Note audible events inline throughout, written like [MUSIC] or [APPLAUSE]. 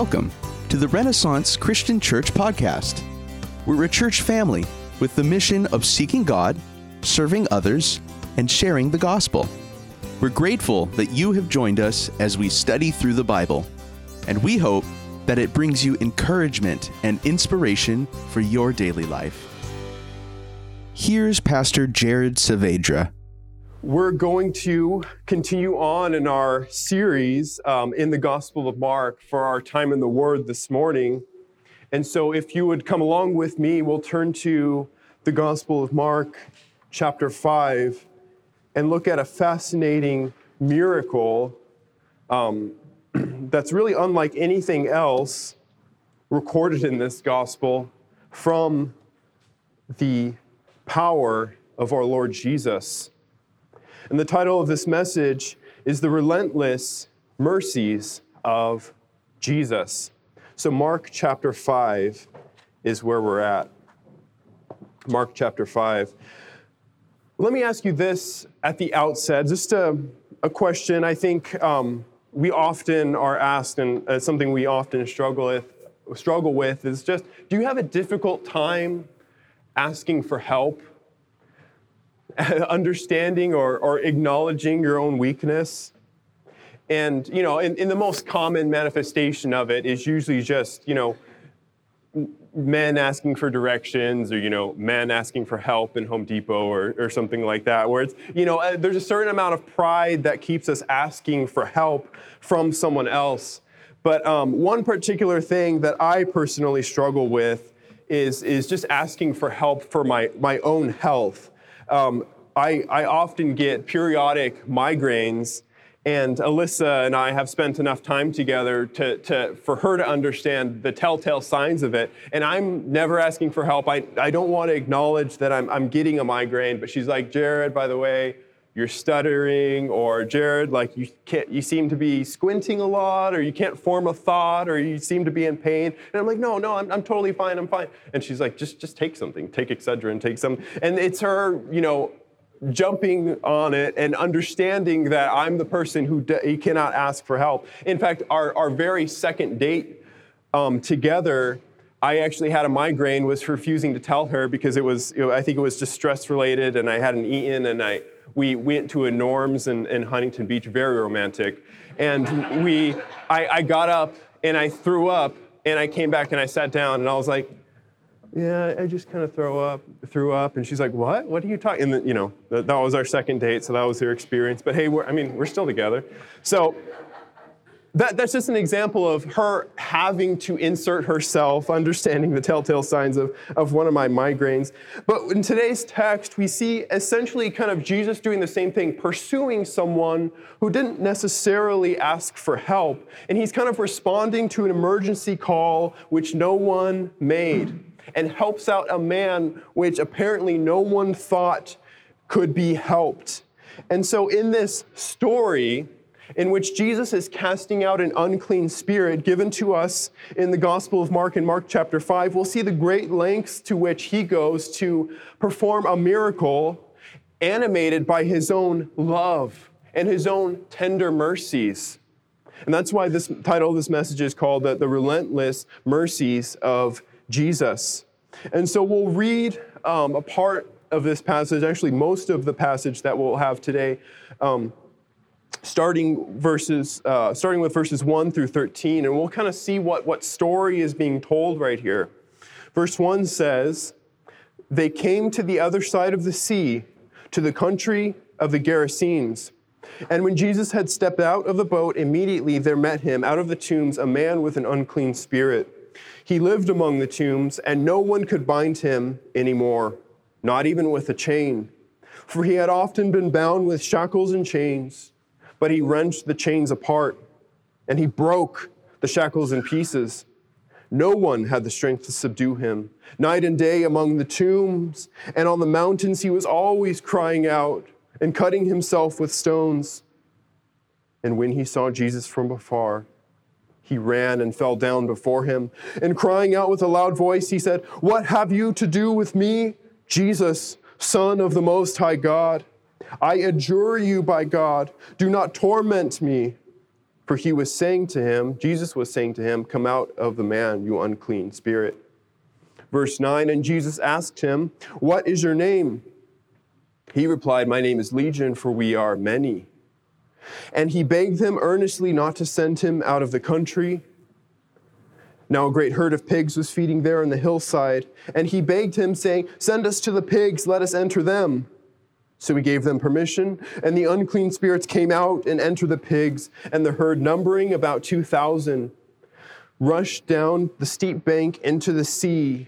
Welcome to the Renaissance Christian Church Podcast. We're a church family with the mission of seeking God, serving others, and sharing the gospel. We're grateful that you have joined us as we study through the Bible, and we hope that it brings you encouragement and inspiration for your daily life. Here's Pastor Jared Saavedra. We're going to continue on in our series um, in the Gospel of Mark for our time in the Word this morning. And so, if you would come along with me, we'll turn to the Gospel of Mark, chapter 5, and look at a fascinating miracle um, [CLEARS THROAT] that's really unlike anything else recorded in this Gospel from the power of our Lord Jesus. And the title of this message is The Relentless Mercies of Jesus. So, Mark chapter 5 is where we're at. Mark chapter 5. Let me ask you this at the outset, just a, a question I think um, we often are asked, and uh, something we often struggle with, struggle with is just do you have a difficult time asking for help? [LAUGHS] understanding or, or acknowledging your own weakness. And, you know, in, in the most common manifestation of it is usually just, you know, men asking for directions or you know men asking for help in home depot or, or something like that where it's you know uh, there's a certain amount of pride that keeps us asking for help from someone else but um, one particular thing that i personally struggle with is is just asking for help for my my own health um, I, I often get periodic migraines, and Alyssa and I have spent enough time together to, to, for her to understand the telltale signs of it. And I'm never asking for help. I, I don't want to acknowledge that I'm, I'm getting a migraine, but she's like, Jared, by the way, you're stuttering, or Jared, like you can't, you seem to be squinting a lot, or you can't form a thought, or you seem to be in pain. And I'm like, no, no, I'm, I'm totally fine, I'm fine. And she's like, just, just take something, take Excedrin, take some. And it's her, you know, jumping on it and understanding that I'm the person who cannot ask for help. In fact, our, our very second date um, together, I actually had a migraine, was refusing to tell her because it was, you know, I think it was just stress related and I hadn't eaten and I, we went to a Norms in, in Huntington Beach, very romantic. And we, I, I got up and I threw up and I came back and I sat down and I was like, yeah, I just kind of throw up, threw up, and she's like, "What? What are you talking?" And you know, that, that, was our second date, so that was her experience. But hey, we're, I mean, we're still together. So that, that's just an example of her having to insert herself, understanding the telltale signs of, of one of my migraines. But in today's text, we see essentially kind of Jesus doing the same thing, pursuing someone who didn't necessarily ask for help. And he's kind of responding to an emergency call which no one made and helps out a man which apparently no one thought could be helped. And so, in this story, in which Jesus is casting out an unclean spirit given to us in the Gospel of Mark in Mark chapter 5, we'll see the great lengths to which he goes to perform a miracle animated by his own love and his own tender mercies. And that's why this title of this message is called the, Relentless Mercies of Jesus. And so we'll read um, a part of this passage, actually, most of the passage that we'll have today. Um, starting verses uh, starting with verses 1 through 13 and we'll kind of see what, what story is being told right here. Verse 1 says they came to the other side of the sea to the country of the gerasenes. And when jesus had stepped out of the boat immediately there met him out of the tombs a man with an unclean spirit. He lived among the tombs, and no one could bind him anymore, not even with a chain. For he had often been bound with shackles and chains, but he wrenched the chains apart, and he broke the shackles in pieces. No one had the strength to subdue him. Night and day among the tombs and on the mountains, he was always crying out and cutting himself with stones. And when he saw Jesus from afar, he ran and fell down before him. And crying out with a loud voice, he said, What have you to do with me, Jesus, Son of the Most High God? I adjure you by God, do not torment me. For he was saying to him, Jesus was saying to him, Come out of the man, you unclean spirit. Verse 9 And Jesus asked him, What is your name? He replied, My name is Legion, for we are many. And he begged them earnestly not to send him out of the country. Now a great herd of pigs was feeding there on the hillside, and he begged him, saying, Send us to the pigs, let us enter them. So he gave them permission, and the unclean spirits came out and entered the pigs, and the herd, numbering about 2,000, rushed down the steep bank into the sea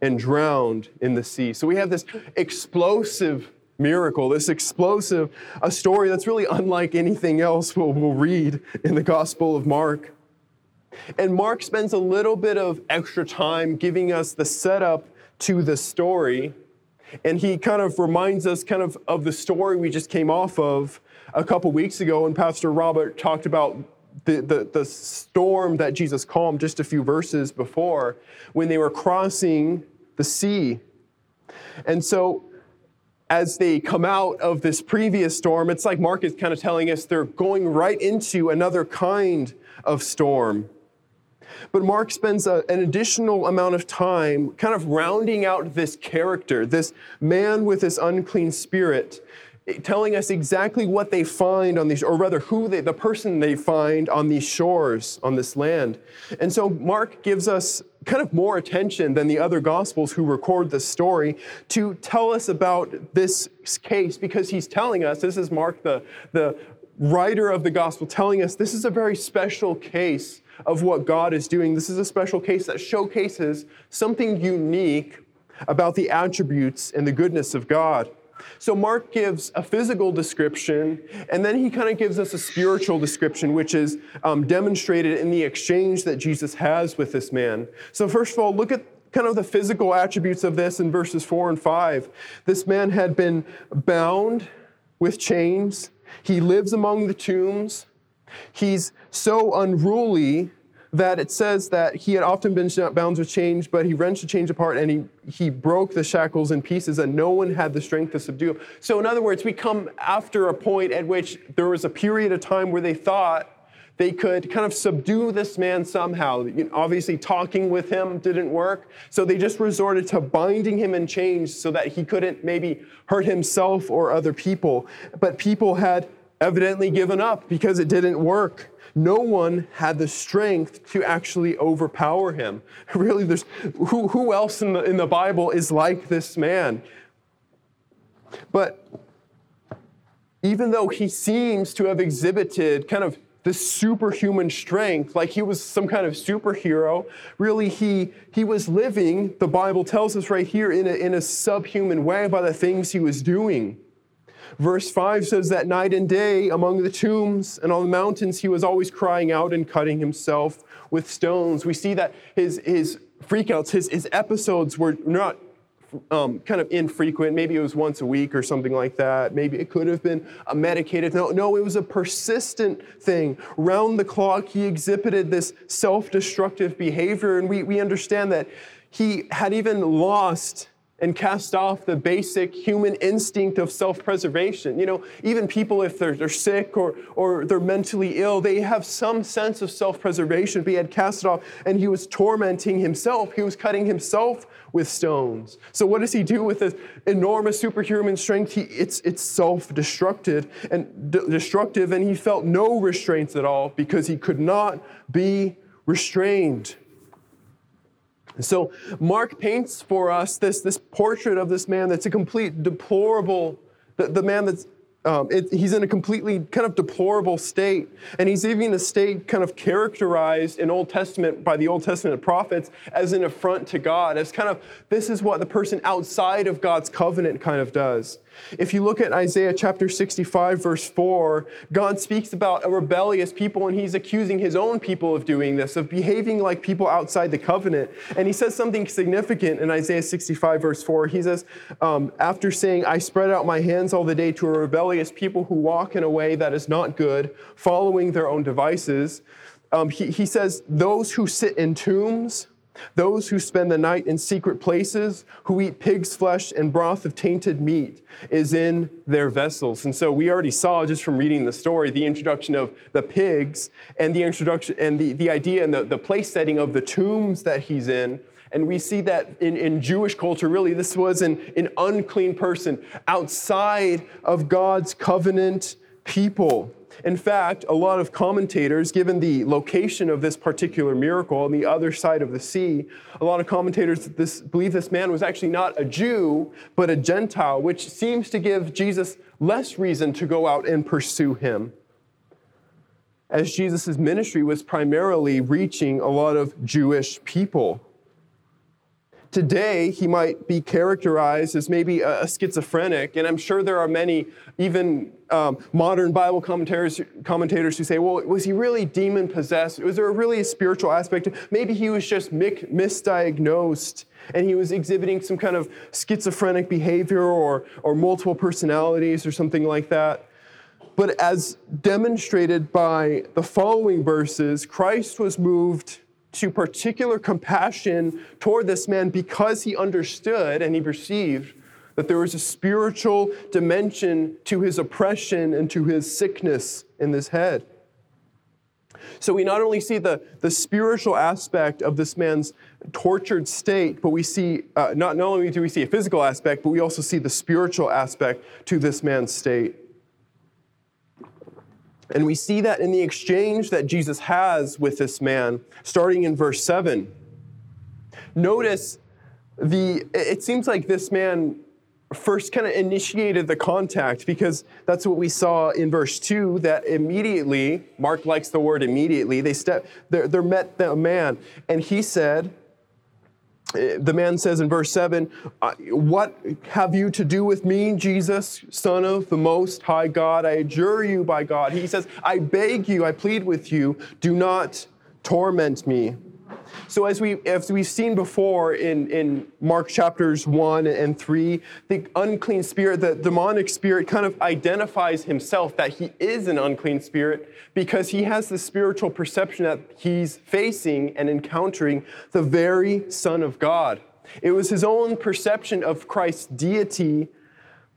and drowned in the sea. So we have this explosive miracle, this explosive, a story that's really unlike anything else we'll, we'll read in the Gospel of Mark. And Mark spends a little bit of extra time giving us the setup to the story and he kind of reminds us kind of of the story we just came off of a couple weeks ago when Pastor Robert talked about the, the, the storm that Jesus calmed just a few verses before when they were crossing the sea. And so as they come out of this previous storm, it's like Mark is kind of telling us they're going right into another kind of storm. But Mark spends a, an additional amount of time kind of rounding out this character, this man with this unclean spirit, telling us exactly what they find on these, or rather, who they, the person they find on these shores, on this land. And so Mark gives us kind of more attention than the other gospels who record the story to tell us about this case because he's telling us this is Mark, the, the writer of the gospel, telling us this is a very special case of what God is doing. This is a special case that showcases something unique about the attributes and the goodness of God. So, Mark gives a physical description, and then he kind of gives us a spiritual description, which is um, demonstrated in the exchange that Jesus has with this man. So, first of all, look at kind of the physical attributes of this in verses four and five. This man had been bound with chains, he lives among the tombs. He's so unruly that it says that he had often been bound with chains, but he wrenched the chains apart and he, he broke the shackles in pieces, and no one had the strength to subdue him. So, in other words, we come after a point at which there was a period of time where they thought they could kind of subdue this man somehow. You know, obviously, talking with him didn't work, so they just resorted to binding him in chains so that he couldn't maybe hurt himself or other people. But people had evidently given up because it didn't work. No one had the strength to actually overpower him. [LAUGHS] Really, there's who, who else in the, in the Bible is like this man? But even though he seems to have exhibited kind of this superhuman strength, like he was some kind of superhero, really he, he was living, the Bible tells us right here, in a, in a subhuman way by the things he was doing. Verse 5 says that night and day among the tombs and on the mountains, he was always crying out and cutting himself with stones. We see that his, his freakouts, his, his episodes were not um, kind of infrequent. Maybe it was once a week or something like that. Maybe it could have been a medicated. No, no, it was a persistent thing. Round the clock, he exhibited this self destructive behavior. And we, we understand that he had even lost and cast off the basic human instinct of self preservation. You know, even people, if they're, they're sick or, or they're mentally ill, they have some sense of self preservation. But he had cast it off and he was tormenting himself. He was cutting himself with stones. So, what does he do with this enormous superhuman strength? He, it's it's self destructive and d- destructive, and he felt no restraints at all because he could not be restrained. So Mark paints for us this, this portrait of this man that's a complete deplorable, the, the man that's um, it, he's in a completely kind of deplorable state. And he's even a state kind of characterized in Old Testament by the Old Testament prophets as an affront to God, as kind of this is what the person outside of God's covenant kind of does. If you look at Isaiah chapter 65, verse 4, God speaks about a rebellious people, and he's accusing his own people of doing this, of behaving like people outside the covenant. And he says something significant in Isaiah 65, verse 4. He says, um, After saying, I spread out my hands all the day to a rebellious people who walk in a way that is not good, following their own devices, um, he, he says, Those who sit in tombs, Those who spend the night in secret places, who eat pig's flesh and broth of tainted meat, is in their vessels. And so we already saw just from reading the story the introduction of the pigs and the introduction and the, the idea and the, the place setting of the tombs that he's in. And we see that in, in Jewish culture, really, this was an, an unclean person outside of God's covenant people. In fact, a lot of commentators, given the location of this particular miracle on the other side of the sea, a lot of commentators this, believe this man was actually not a Jew, but a Gentile, which seems to give Jesus less reason to go out and pursue him. As Jesus' ministry was primarily reaching a lot of Jewish people. Today, he might be characterized as maybe a, schizophrenic, and I'm sure there are many, even um, modern Bible commentators, commentators who say, well, was he really demon possessed? Was there really a spiritual aspect? Maybe he was just misdiagnosed and he was exhibiting some kind of schizophrenic behavior or, or multiple personalities or something like that. But as demonstrated by the following verses, Christ was moved to particular compassion toward this man because he understood and he perceived that there was a spiritual dimension to his oppression and to his sickness in this head. So we not only see the, the spiritual aspect of this man's tortured state, but we see, uh, not, not only do we see a physical aspect, but we also see the spiritual aspect to this man's state. And we see that in the exchange that Jesus has with this man, starting in verse 7. Notice the, it seems like this man first kind of initiated the contact because that's what we saw in verse 2 that immediately mark likes the word immediately they step they're, they're met the man and he said the man says in verse 7, What have you to do with me, Jesus, Son of the Most High God? I adjure you by God. He says, I beg you, I plead with you, do not torment me. So as we as we've seen before in, in Mark chapters one and three, the unclean spirit, the demonic spirit kind of identifies himself that he is an unclean spirit because he has the spiritual perception that he's facing and encountering the very Son of God. It was his own perception of Christ's deity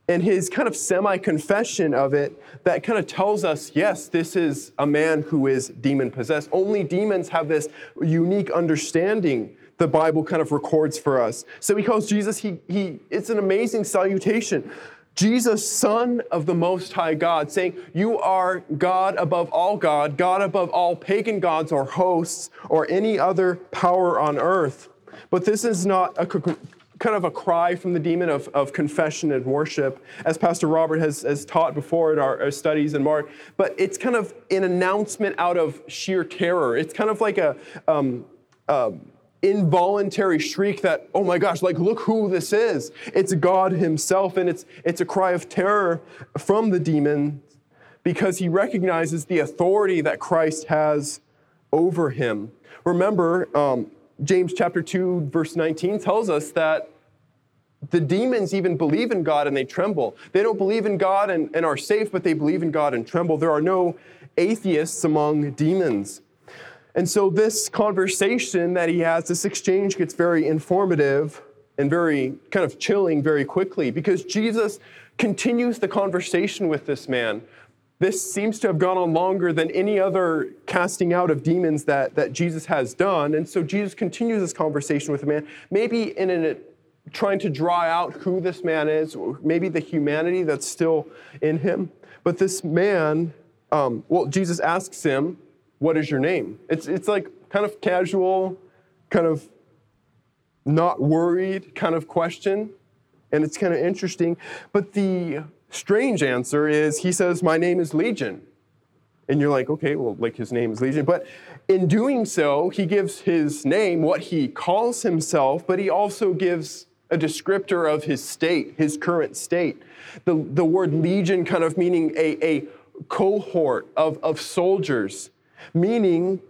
and his kind of semi confession of it that kind of tells us yes, this is a man who is demon possessed. Only demons have this unique understanding the Bible kind of records for us. So he calls Jesus, he, he, it's an amazing salutation. Jesus, Son of the Most High God, saying, You are God above all God, God above all pagan gods or hosts or any other power on earth. But this is not a kind of a cry from the demon of, of confession and worship, as Pastor Robert has, has taught before in our, our studies in Mark. But it's kind of an announcement out of sheer terror. It's kind of like a, um, uh, involuntary shriek that, oh my gosh, like look who this is. It's God Himself, and it's it's a cry of terror from the demon because he recognizes the authority that Christ has over him. Remember, um, James chapter 2, verse 19 tells us that the demons even believe in God and they tremble. They don't believe in God and, and are safe, but they believe in God and tremble. There are no atheists among demons. And so, this conversation that he has, this exchange gets very informative and very kind of chilling very quickly because Jesus continues the conversation with this man this seems to have gone on longer than any other casting out of demons that, that Jesus has done. And so Jesus continues this conversation with the man, maybe in a trying to draw out who this man is, maybe the humanity that's still in him. But this man, um, well, Jesus asks him, What is your name? It's, it's like kind of casual, kind of not worried kind of question. And it's kind of interesting. But the strange answer is he says, My name is Legion. And you're like, okay, well, like his name is Legion. But in doing so, he gives his name, what he calls himself, but he also gives a descriptor of his state, his current state. The, the word legion kind of meaning a, a cohort of, of soldiers, meaning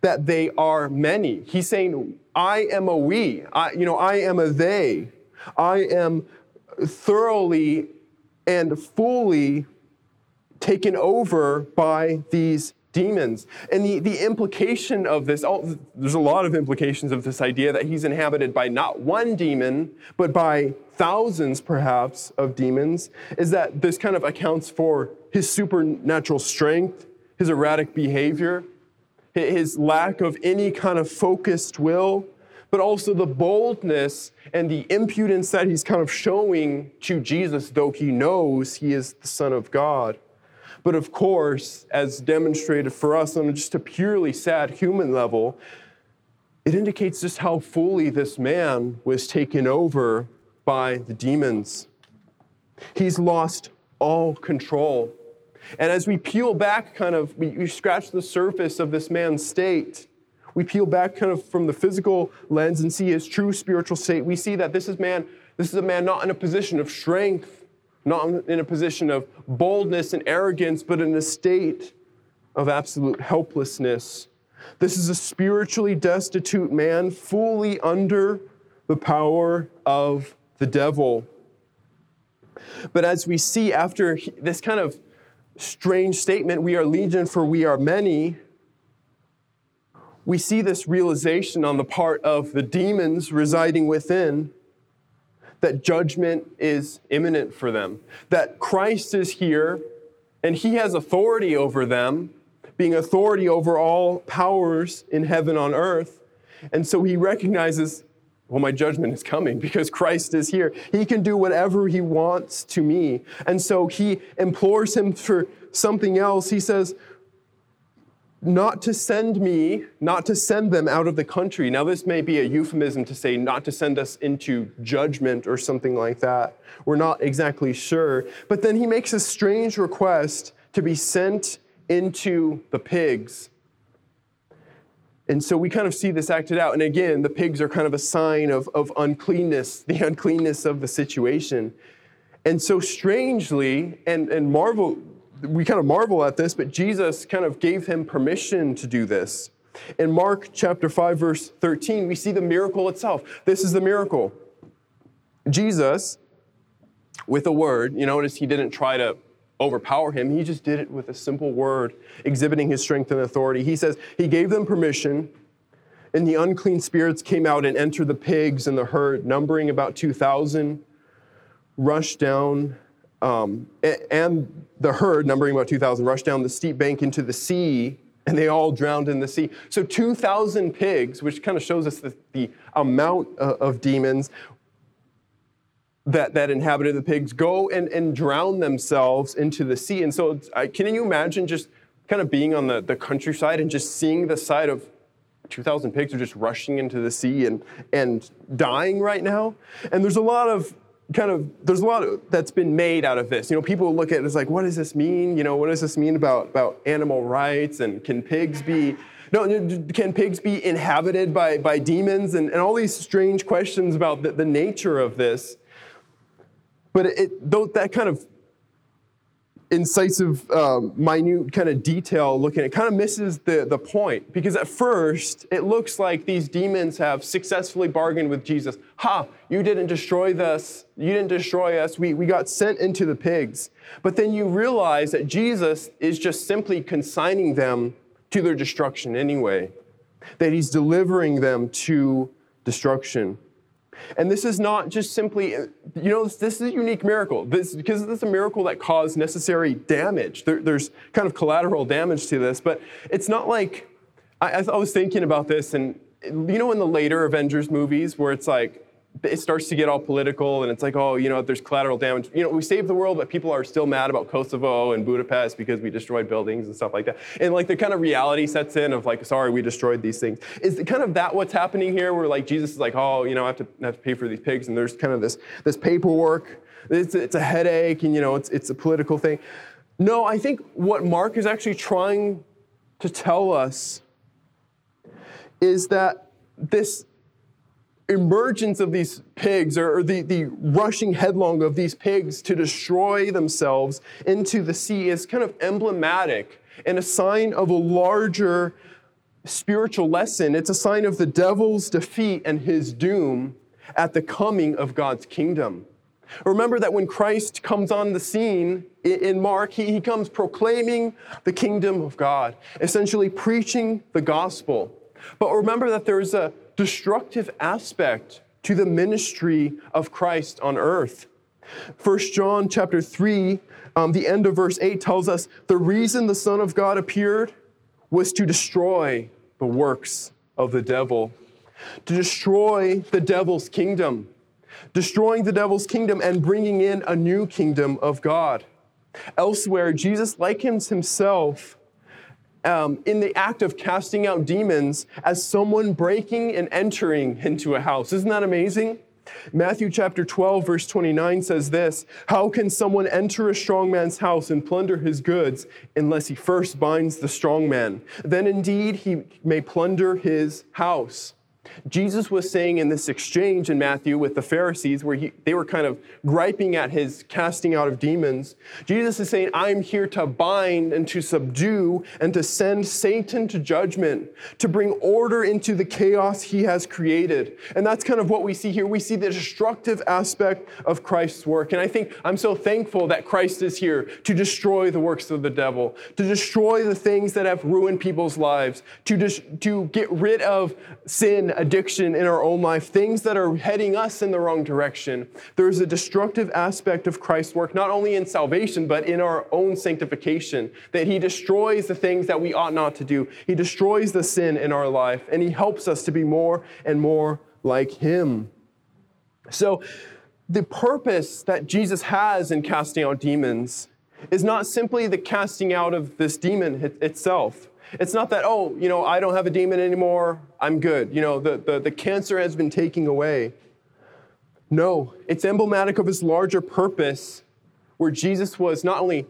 that they are many. He's saying, I am a we, I, you know, I am a they. I am thoroughly and fully taken over by these demons. And the, the implication of this, oh, there's a lot of implications of this idea that he's inhabited by not one demon, but by thousands perhaps of demons, is that this kind of accounts for his supernatural strength, his erratic behavior, his lack of any kind of focused will, but also the boldness and the impudence that he's kind of showing to Jesus, though he knows he is the Son of God. But of course, as demonstrated for us on just a purely sad human level, it indicates just how fully this man was taken over by the demons. He's lost all control. And as we peel back, kind of, we, we scratch the surface of this man's state, we peel back kind of from the physical lens and see his true spiritual state, we see that this is man, this is a man not in a position of strength, not in a position of boldness and arrogance, but in a state of absolute helplessness. This is a spiritually destitute man, fully under the power of the devil. But as we see after this kind of strange statement, we are legion for we are many, we see this realization on the part of the demons residing within that judgment is imminent for them, that Christ is here and he has authority over them, being authority over all powers in heaven on earth. And so he recognizes, well, my judgment is coming because Christ is here. He can do whatever he wants to me. And so he implores him for something else. He says, not to send me, not to send them out of the country. Now, this may be a euphemism to say not to send us into judgment or something like that. We're not exactly sure. But then he makes a strange request to be sent into the pigs. And so we kind of see this acted out. And again, the pigs are kind of a sign of, of uncleanness, [LAUGHS] the uncleanness of the situation. And so strangely, and, and marvel, we kind of marvel at this, but Jesus kind of gave him permission to do this. In Mark chapter 5, verse 13, we see the miracle itself. This is the miracle. Jesus, with a word, you notice he didn't try to overpower him, he just did it with a simple word, exhibiting his strength and authority. He says, He gave them permission, and the unclean spirits came out and entered the pigs and the herd, numbering about 2,000, rushed down um, and the herd, numbering about 2,000, rushed down the steep bank into the sea, and they all drowned in the sea. So 2,000 pigs, which kind of shows us the, the amount of, of demons that, that inhabited the pigs, go and, and drown themselves into the sea. And so, can you imagine just kind of being on the, the countryside and just seeing the side of 2,000 pigs are just rushing into the sea and, and dying right now? And there's a lot of kind of there's a lot of, that's been made out of this. You know, people look at it as like, what does this mean? You know, what does this mean about about animal rights and can pigs be no, can pigs be inhabited by, by demons and, and all these strange questions about the, the nature of this. But it, it, that kind of incisive, um, minute kind of detail looking at it kind of misses the, the point because at first it looks like these demons have successfully bargained with Jesus. Ha, you didn't destroy us. You didn't destroy us. We, we got sent into the pigs. But then you realize that Jesus is just simply consigning them to their destruction anyway, that he's delivering them to destruction. And this is not just simply, you know, this is a unique miracle. This, because this is a miracle that caused necessary damage. There, there's kind of collateral damage to this, but it's not like, I, I was thinking about this, and you know, in the later Avengers movies where it's like, it starts to get all political and it's like, oh, you know, there's collateral damage. You know, we saved the world, but people are still mad about Sokovia and Budapest because we destroyed buildings and stuff like that. And like the kind of reality sets in of like, sorry, we destroyed these things. Is kind of that what's happening here where like Jesus is like, oh, you know, I have to, I have to pay for these pigs and there's kind of this, this paperwork. It's, it's a headache and, you know, it's, it's a political thing. No, I think what Mark is actually trying to tell us is that this emergence of these pigs or, the, the rushing headlong of these pigs to destroy themselves into the sea is kind of emblematic and a sign of a larger spiritual lesson. It's a sign of the devil's defeat and his doom at the coming of God's kingdom. Remember that when Christ comes on the scene in Mark, he, he comes proclaiming the kingdom of God, essentially preaching the gospel. But remember that there is a destructive aspect to the ministry of Christ on earth. 1 John chapter 3, um, the end of verse 8 tells us the reason the Son of God appeared was to destroy the works of the devil, to destroy the devil's kingdom destroying the devil's kingdom and bringing in a new kingdom of God. Elsewhere, Jesus likens himself um, in the act of casting out demons as someone breaking and entering into a house. Isn't that amazing? Matthew chapter 12, verse 29 says this How can someone enter a strong man's house and plunder his goods unless he first binds the strong man? Then indeed he may plunder his house. Jesus was saying in this exchange in Matthew with the Pharisees, where he, they were kind of griping at his casting out of demons, Jesus is saying, I'm here to bind and to subdue and to send Satan to judgment, to bring order into the chaos he has created. And that's kind of what we see here. We see the destructive aspect of Christ's work. And I think I'm so thankful that Christ is here to destroy the works of the devil, to destroy the things that have ruined people's lives, to, dis- to get rid of sin addiction in our own life, things that are heading us in the wrong direction. There's a destructive aspect of Christ's work, not only in salvation, but in our own sanctification, that He destroys the things that we ought not to do. He destroys the sin in our life, and He helps us to be more and more like Him. So, the purpose that Jesus has in casting out demons is not simply the casting out of this demon itself. It's not that, oh, you know, I don't have a demon anymore, I'm good. You know, the, the, the cancer has been taken away. No, it's emblematic of his larger purpose where Jesus was not only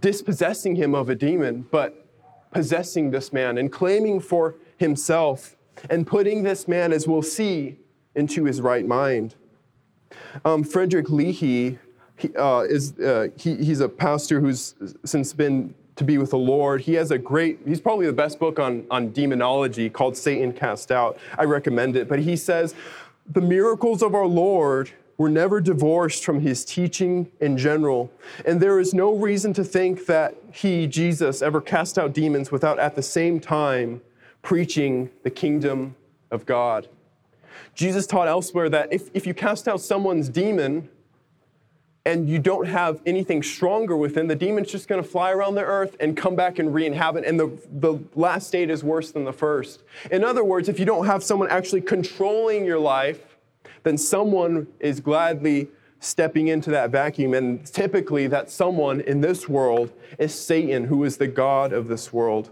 dispossessing him of a demon, but possessing this man and claiming for himself and putting this man, as we'll see, into his right mind. Um, Frederick Leahy he, uh, is uh, he, he's a pastor who's since been to be with the Lord. He has a great, he's probably the best book on, on demonology called Satan Cast Out. I recommend it. But he says, the miracles of our Lord were never divorced from his teaching in general. And there is no reason to think that he, Jesus, ever cast out demons without at the same time preaching the kingdom of God. Jesus taught elsewhere that if, if you cast out someone's demon, and you don't have anything stronger within, the demon's just going to fly around the earth and come back and re inhabit. And the, the last state is worse than the first. In other words, if you don't have someone actually controlling your life, then someone is gladly stepping into that vacuum. And typically, that someone in this world is Satan, who is the God of this world.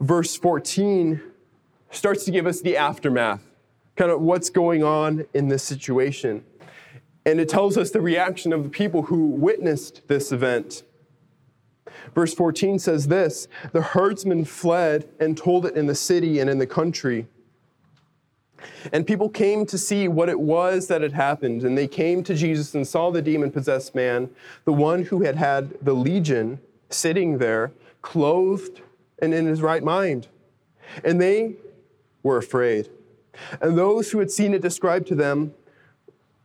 Verse 14 starts to give us the aftermath, kind of what's going on in this situation. And it tells us the reaction of the people who witnessed this event. Verse 14 says this The herdsmen fled and told it in the city and in the country. And people came to see what it was that had happened. And they came to Jesus and saw the demon possessed man, the one who had had the legion, sitting there, clothed and in his right mind. And they were afraid. And those who had seen it described to them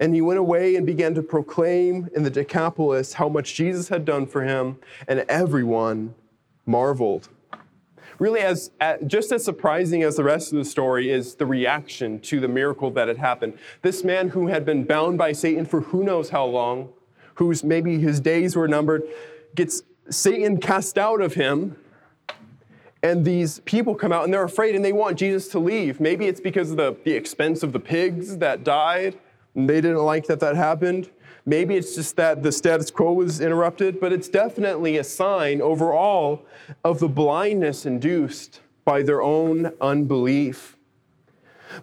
And he went away and began to proclaim in the Decapolis how much Jesus had done for him, and everyone marveled. Really, as, just as surprising as the rest of the story is the reaction to the miracle that had happened. This man who had been bound by Satan for who knows how long, whose maybe his days were numbered, gets Satan cast out of him and these people come out and they're afraid and they want Jesus to leave. Maybe it's because of the, the expense of the pigs that died. They didn't like that that happened. Maybe it's just that the status quo was interrupted, but it's definitely a sign overall of the blindness induced by their own unbelief.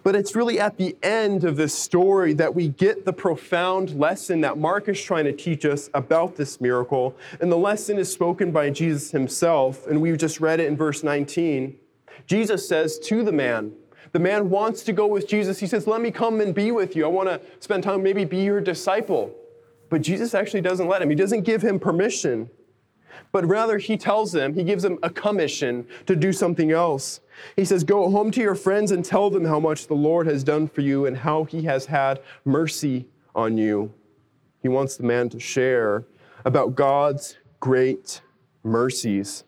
But it's really at the end of this story that we get the profound lesson that Mark is trying to teach us about this miracle. And the lesson is spoken by Jesus himself. And we've just read it in verse 19. Jesus says to the man, the man wants to go with Jesus. He says, Let me come and be with you. I want to spend time, maybe be your disciple. But Jesus actually doesn't let him, he doesn't give him permission. But rather, he tells him, he gives him a commission to do something else. He says, Go home to your friends and tell them how much the Lord has done for you and how he has had mercy on you. He wants the man to share about God's great mercies.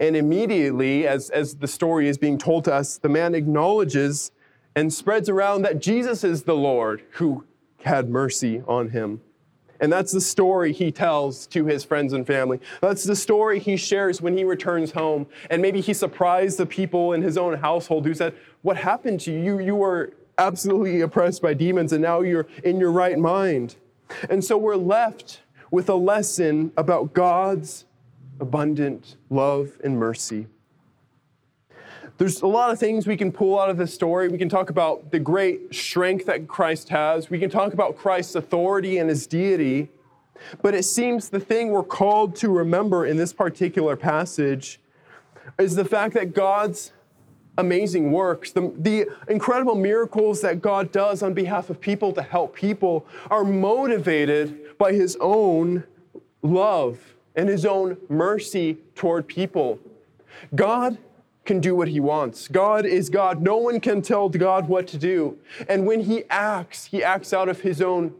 And immediately, as, as the story is being told to us, the man acknowledges and spreads around that Jesus is the Lord who had mercy on him. And that's the story he tells to his friends and family. That's the story he shares when he returns home. And maybe he surprised the people in his own household who said, What happened to you? You were absolutely oppressed by demons, and now you're in your right mind. And so we're left with a lesson about God's abundant love and mercy. There's a lot of things we can pull out of this story. We can talk about the great strength that Christ has. We can talk about Christ's authority and his deity. But it seems the thing we're called to remember in this particular passage is the fact that God's amazing works, the, the incredible miracles that God does on behalf of people to help people, are motivated by his own love and his own mercy toward people. God can do what he wants. God is God. No one can tell God what to do. And when he acts, he acts out of his own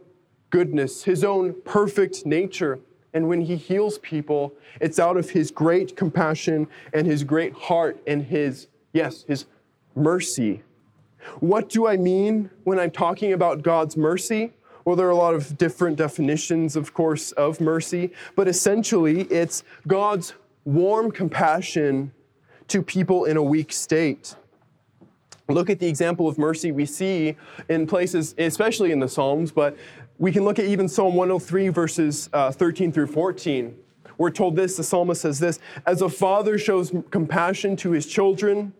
goodness, his own perfect nature. And when he heals people, it's out of his great compassion and his great heart and his, yes, his mercy. What do I mean when I'm talking about God's mercy? Well, there are a lot of different definitions, of course, of mercy, but essentially it's God's warm compassion to people in a weak state. Look at the example of mercy we see in places, especially in the Psalms, but we can look at even Psalm 103, verses uh, 13 through 14. We're told this the psalmist says this As a father shows compassion to his children,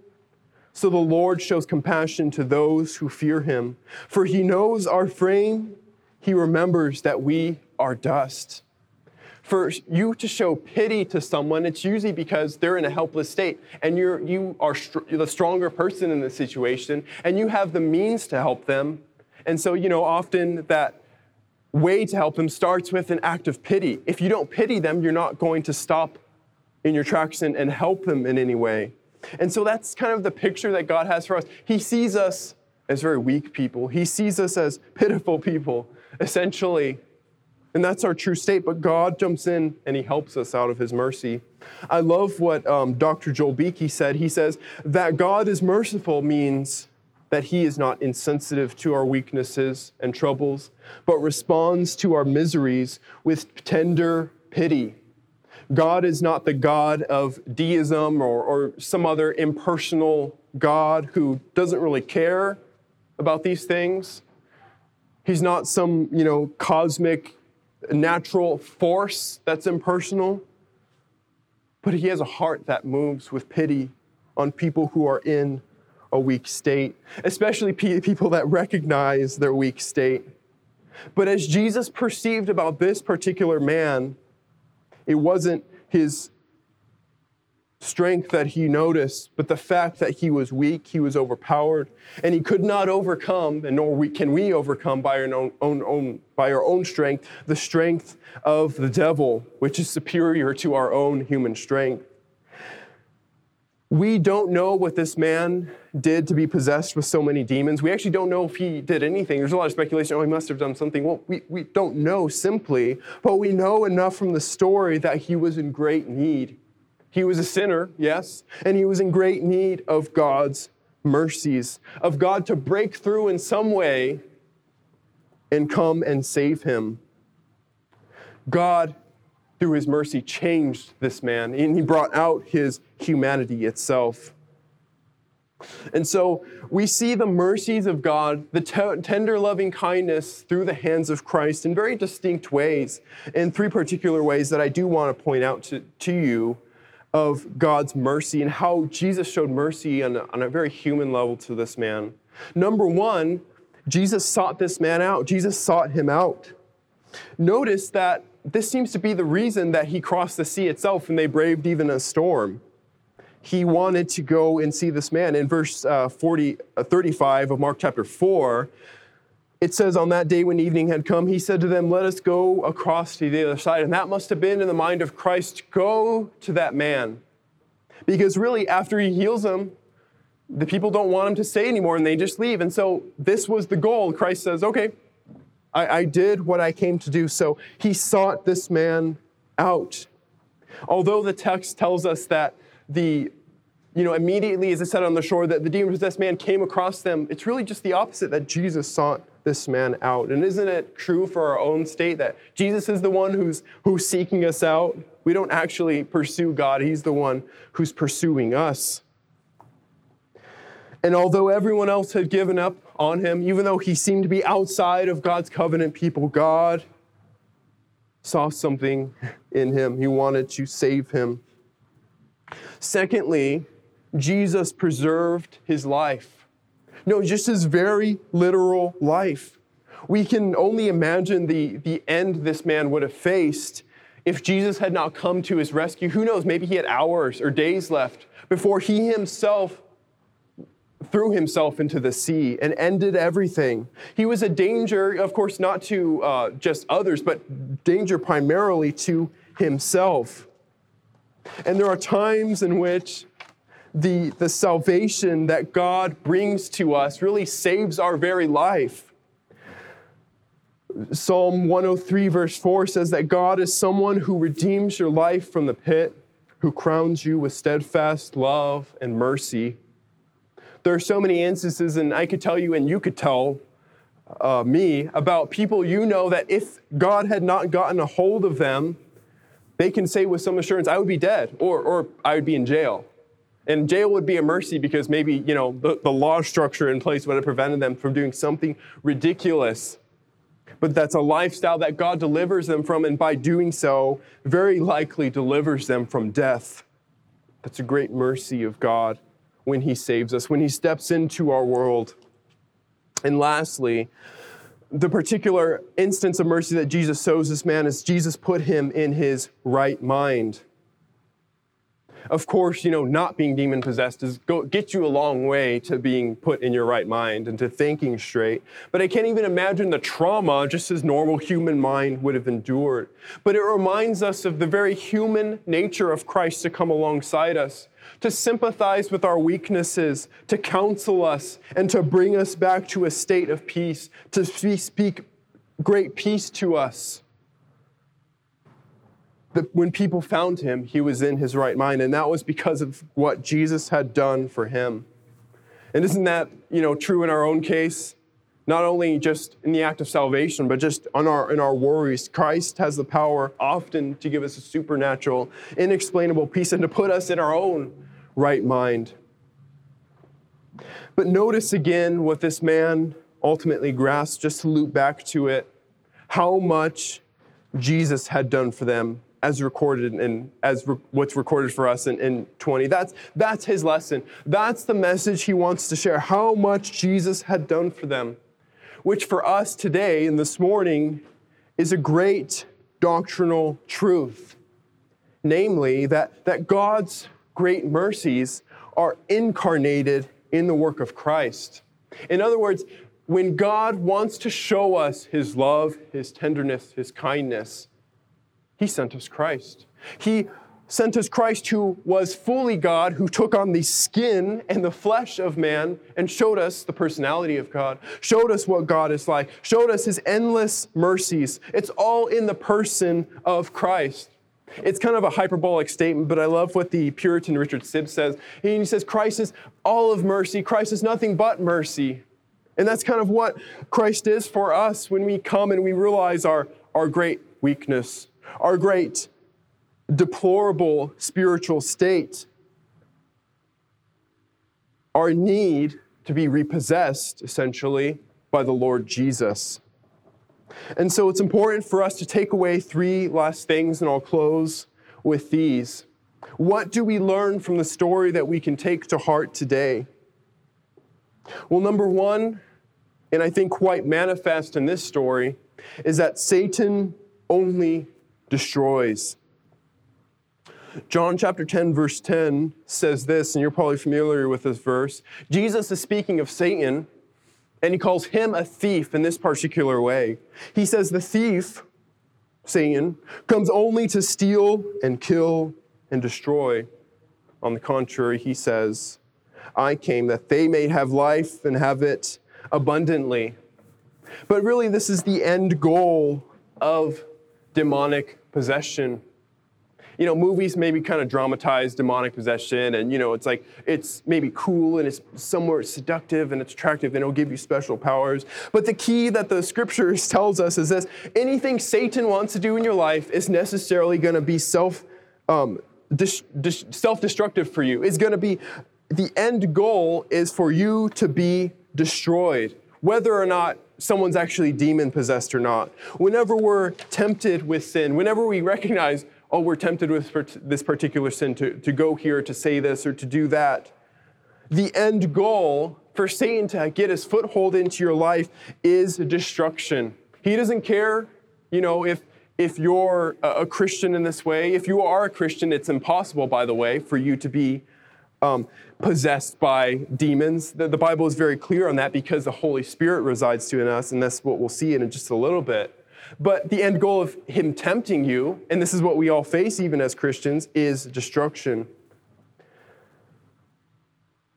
so the Lord shows compassion to those who fear him. For he knows our frame, he remembers that we are dust for you to show pity to someone, it's usually because they're in a helpless state and you're, you are str- the stronger person in the situation and you have the means to help them. And so, you know, often that way to help them starts with an act of pity. If you don't pity them, you're not going to stop in your tracks and, and help them in any way. And so that's kind of the picture that God has for us. He sees us as very weak people, He sees us as pitiful people, essentially. And that's our true state, but God jumps in and He helps us out of His mercy. I love what um, Dr. Joel Beeke said. He says that God is merciful means that He is not insensitive to our weaknesses and troubles, but responds to our miseries with tender pity. God is not the God of deism or, or some other impersonal God who doesn't really care about these things. He's not some, you know, cosmic natural force that's impersonal, but he has a heart that moves with pity on people who are in a weak state, especially people that recognize their weak state. But as Jesus perceived about this particular man, it wasn't his strength that he noticed, but the fact that he was weak, he was overpowered, and he could not overcome, and nor we, can we overcome by our own, own, own, by our own strength, the strength of the devil, which is superior to our own human strength. We don't know what this man did to be possessed with so many demons. We actually don't know if he did anything. There's a lot of speculation, oh, he must have done something. Well, we, we don't know simply, but we know enough from the story that he was in great need he was a sinner, yes, and he was in great need of God's mercies, of God to break through in some way and come and save him. God, through his mercy, changed this man, and he brought out his humanity itself. And so we see the mercies of God, the t- tender loving kindness through the hands of Christ in very distinct ways, in three particular ways that I do want to point out to, to you of God's mercy and how Jesus showed mercy on a, on a very human level to this man. Number one, Jesus sought this man out. Jesus sought him out. Notice that this seems to be the reason that he crossed the sea itself and they braved even a storm. He wanted to go and see this man. In verse uh, 40, uh, 35 of Mark chapter 4, it says, On that day when evening had come, he said to them, Let us go across to the other side. And that must have been in the mind of Christ go to that man. Because really, after he heals him, the people don't want him to stay anymore and they just leave. And so this was the goal. Christ says, Okay, I, I did what I came to do. So he sought this man out. Although the text tells us that the you know, immediately as it said on the shore that the demon possessed man came across them, it's really just the opposite that Jesus sought this man out. And isn't it true for our own state that Jesus is the one who's, who's seeking us out? We don't actually pursue God, He's the one who's pursuing us. And although everyone else had given up on him, even though he seemed to be outside of God's covenant people, God saw something in him. He wanted to save him. Secondly, Jesus preserved his life. No, just his very literal life. We can only imagine the, the end this man would have faced if Jesus had not come to his rescue. Who knows, maybe he had hours or days left before he himself threw himself into the sea and ended everything. He was a danger, of course, not to uh, just others, but danger primarily to himself. And there are times in which the, the salvation that God brings to us really saves our very life. Psalm 103, verse 4 says that God is someone who redeems your life from the pit, who crowns you with steadfast love and mercy. There are so many instances, and I could tell you, and you could tell uh, me about people you know that if God had not gotten a hold of them, they can say with some assurance, I would be dead or, or I would be in jail. And jail would be a mercy because maybe, you know, the, the law structure in place would have prevented them from doing something ridiculous. But that's a lifestyle that God delivers them from, and by doing so, very likely delivers them from death. That's a great mercy of God when He saves us, when He steps into our world. And lastly, the particular instance of mercy that Jesus shows this man is Jesus put him in his right mind. Of course, you know, not being demon possessed is go, get you a long way to being put in your right mind and to thinking straight. But I can't even imagine the trauma just as normal human mind would have endured. But it reminds us of the very human nature of Christ to come alongside us, to sympathize with our weaknesses, to counsel us, and to bring us back to a state of peace, to speak great peace to us that when people found him, he was in his right mind. And that was because of what Jesus had done for him. And isn't that, you know, true in our own case? Not only just in the act of salvation, but just on our, in our worries. Christ has the power often to give us a supernatural, inexplainable peace and to put us in our own right mind. But notice again what this man ultimately grasped, just to loop back to it, how much Jesus had done for them as recorded and as re- what's recorded for us in, in 20. That's, that's his lesson. That's the message he wants to share, how much Jesus had done for them, which for us today and this morning is a great doctrinal truth. Namely, that, that God's great mercies are incarnated in the work of Christ. In other words, when God wants to show us his love, his tenderness, his kindness, he sent us Christ. He sent us Christ, who was fully God, who took on the skin and the flesh of man and showed us the personality of God, showed us what God is like, showed us his endless mercies. It's all in the person of Christ. It's kind of a hyperbolic statement, but I love what the Puritan Richard Sibbes says. He says, Christ is all of mercy, Christ is nothing but mercy. And that's kind of what Christ is for us when we come and we realize our, our great weakness our great deplorable spiritual state, our need to be repossessed, essentially, by the Lord Jesus. And so it's important for us to take away three last things, and I'll close with these. What do we learn from the story that we can take to heart today? Well, number one, and I think quite manifest in this story, is that Satan only destroys. John chapter 10, verse 10 says this, and you're probably familiar with this verse. Jesus is speaking of Satan, and he calls him a thief in this particular way. He says, The thief, Satan, comes only to steal and kill and destroy. On the contrary, he says, I came that they may have life and have it abundantly. But really, this is the end goal of demonic possession you know, movies maybe kind of dramatize demonic possession and, you know, it's like, it's maybe cool and it's somewhere seductive and it's attractive and it'll give you special powers. But the key that the scriptures [LAUGHS] tells us is this anything Satan wants to do in your life is necessarily going to be self, um, dis- dis- self-destructive for you. It's going to be, the end goal is for you to be destroyed, whether or not someone's actually demon possessed or not. Whenever we're tempted with sin, whenever we recognize oh, we're tempted with this particular sin to, to go here, to say this, or to do that. The end goal for Satan to get his foothold into your life is destruction. He doesn't care, you know, if if you're a Christian in this way. If you are a Christian, it's impossible, by the way, for you to be um, possessed by demons. The, the Bible is very clear on that because the Holy Spirit resides to in us, and that's what we'll see in just a little bit. But the end goal of him tempting you, and this is what we all face even as Christians, is destruction.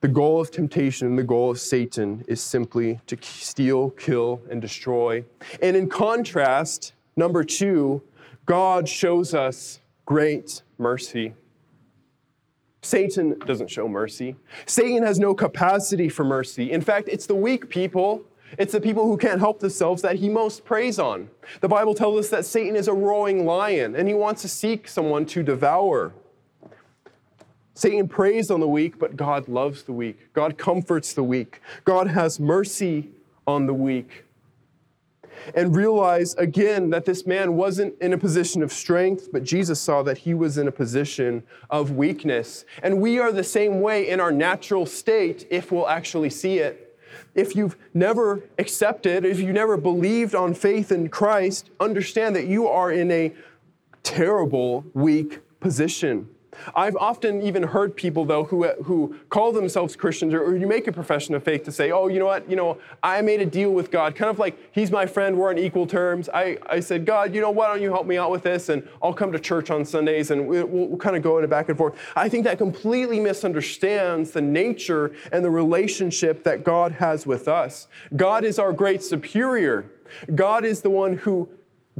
The goal of temptation, and the goal of Satan is simply to steal, kill, and destroy. And in contrast, number two, God shows us great mercy. Satan doesn't show mercy. Satan has no capacity for mercy. In fact, it's the weak people it's the people who can't help themselves that he most preys on. The Bible tells us that Satan is a roaring lion and he wants to seek someone to devour. Satan preys on the weak, but God loves the weak. God comforts the weak. God has mercy on the weak. And realize again that this man wasn't in a position of strength, but Jesus saw that he was in a position of weakness. And we are the same way in our natural state if we'll actually see it if you've never accepted, if you never believed on faith in Christ, understand that you are in a terrible, weak position. I've often even heard people, though, who, who call themselves Christians or, or, you make a profession of faith to say, oh, you know what, you know, I made a deal with God, kind of like he's my friend, we're on equal terms. I, I said, God, you know, why don't you help me out with this? And I'll come to church on Sundays and we'll, we'll kind of go in a back and forth. I think that completely misunderstands the nature and the relationship that God has with us. God is our great superior. God is the one who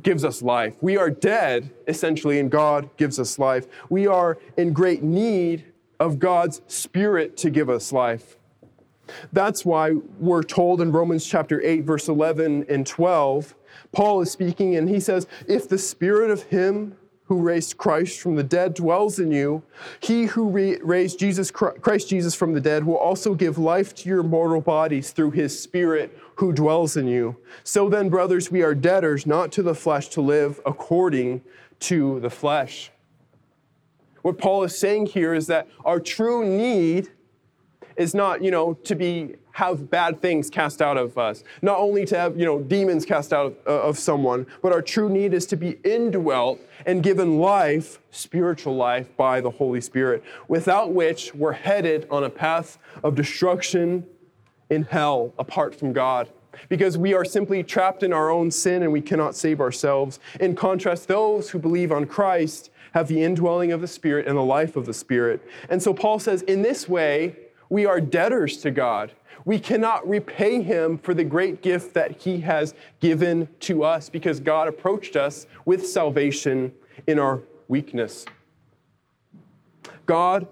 gives us life. We are dead, essentially, and God gives us life. We are in great need of God's Spirit to give us life. That's why we're told in Romans chapter 8, verse 11 and 12, Paul is speaking and he says, If the Spirit of Him who raised Christ from the dead dwells in you, he who raised Jesus Christ Jesus from the dead will also give life to your mortal bodies through his spirit who dwells in you. So then brothers, we are debtors not to the flesh to live according to the flesh. What Paul is saying here is that our true need is not, you know, to be have bad things cast out of us. Not only to have, you know, demons cast out of, uh, of someone, but our true need is to be indwelt and given life, spiritual life, by the Holy Spirit, without which we're headed on a path of destruction in hell apart from God. Because we are simply trapped in our own sin and we cannot save ourselves. In contrast, those who believe on Christ have the indwelling of the Spirit and the life of the Spirit. And so Paul says, in this way, we are debtors to God. We cannot repay him for the great gift that he has given to us because God approached us with salvation in our weakness. God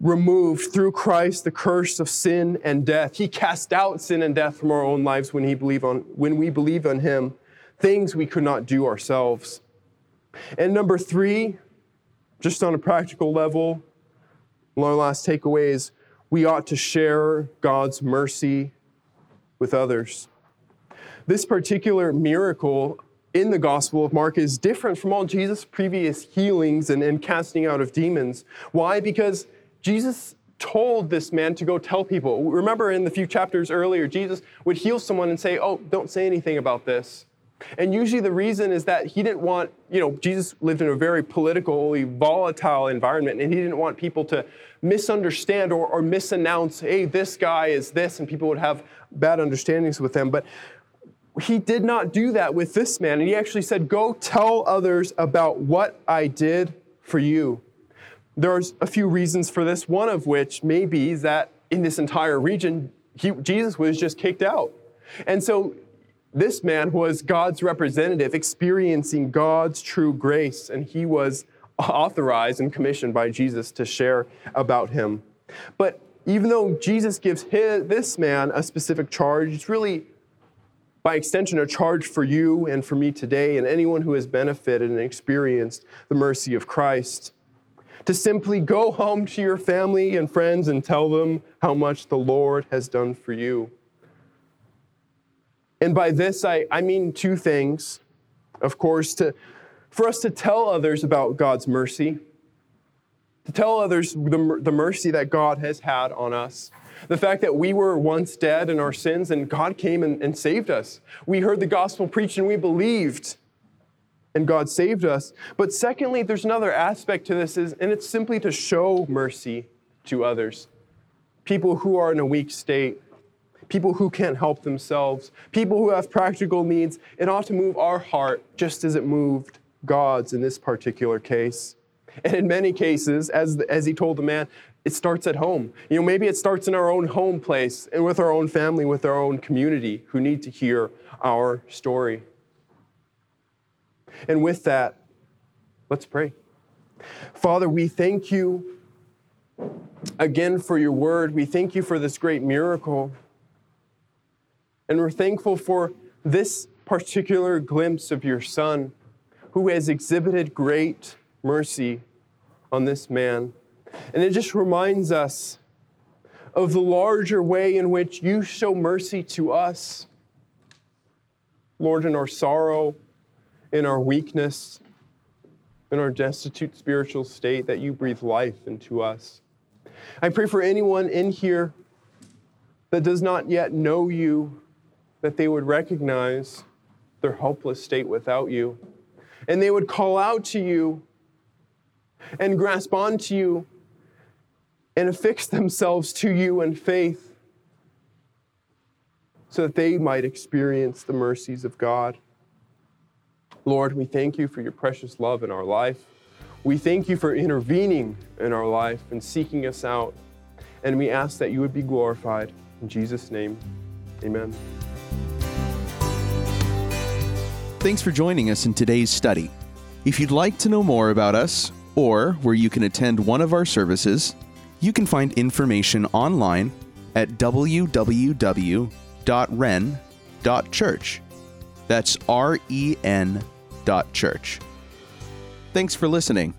removed through Christ the curse of sin and death. He cast out sin and death from our own lives when, he believe on, when we believe on him, things we could not do ourselves. And number three, just on a practical level, our last takeaway is we ought to share God's mercy with others. This particular miracle in the Gospel of Mark is different from all Jesus' previous healings and, and casting out of demons. Why? Because Jesus told this man to go tell people. Remember in the few chapters earlier, Jesus would heal someone and say, Oh, don't say anything about this. And usually the reason is that he didn't want, you know, Jesus lived in a very politically volatile environment, and he didn't want people to misunderstand or, or misannounce, hey, this guy is this, and people would have bad understandings with him. But he did not do that with this man. And he actually said, Go tell others about what I did for you. There's a few reasons for this, one of which may be that in this entire region, he, Jesus was just kicked out. And so this man was God's representative, experiencing God's true grace, and he was authorized and commissioned by Jesus to share about him. But even though Jesus gives his, this man a specific charge, it's really, by extension, a charge for you and for me today and anyone who has benefited and experienced the mercy of Christ. To simply go home to your family and friends and tell them how much the Lord has done for you. And by this, I, I mean two things. Of course, to, for us to tell others about God's mercy, to tell others the, the mercy that God has had on us. The fact that we were once dead in our sins and God came and, and saved us. We heard the gospel preached and we believed and God saved us. But secondly, there's another aspect to this, is, and it's simply to show mercy to others. People who are in a weak state, people who can't help themselves, people who have practical needs. It ought to move our heart just as it moved God's in this particular case. And in many cases, as, as he told the man, it starts at home. You know, maybe it starts in our own home place and with our own family, with our own community who need to hear our story. And with that, let's pray. Father, we thank you again for your word. We thank you for this great miracle. And we're thankful for this particular glimpse of your Son who has exhibited great mercy on this man. And it just reminds us of the larger way in which you show mercy to us. Lord, in our sorrow, in our weakness, in our destitute spiritual state, that you breathe life into us. I pray for anyone in here that does not yet know you that they would recognize their helpless state without you. And they would call out to you and grasp onto you and affix themselves to you in faith so that they might experience the mercies of God. Lord, we thank you for your precious love in our life. We thank you for intervening in our life and seeking us out. And we ask that you would be glorified. In Jesus' name, amen. Thanks for joining us in today's study. If you'd like to know more about us or where you can attend one of our services, you can find information online at www.ren.church. That's R E N dot church. Thanks for listening.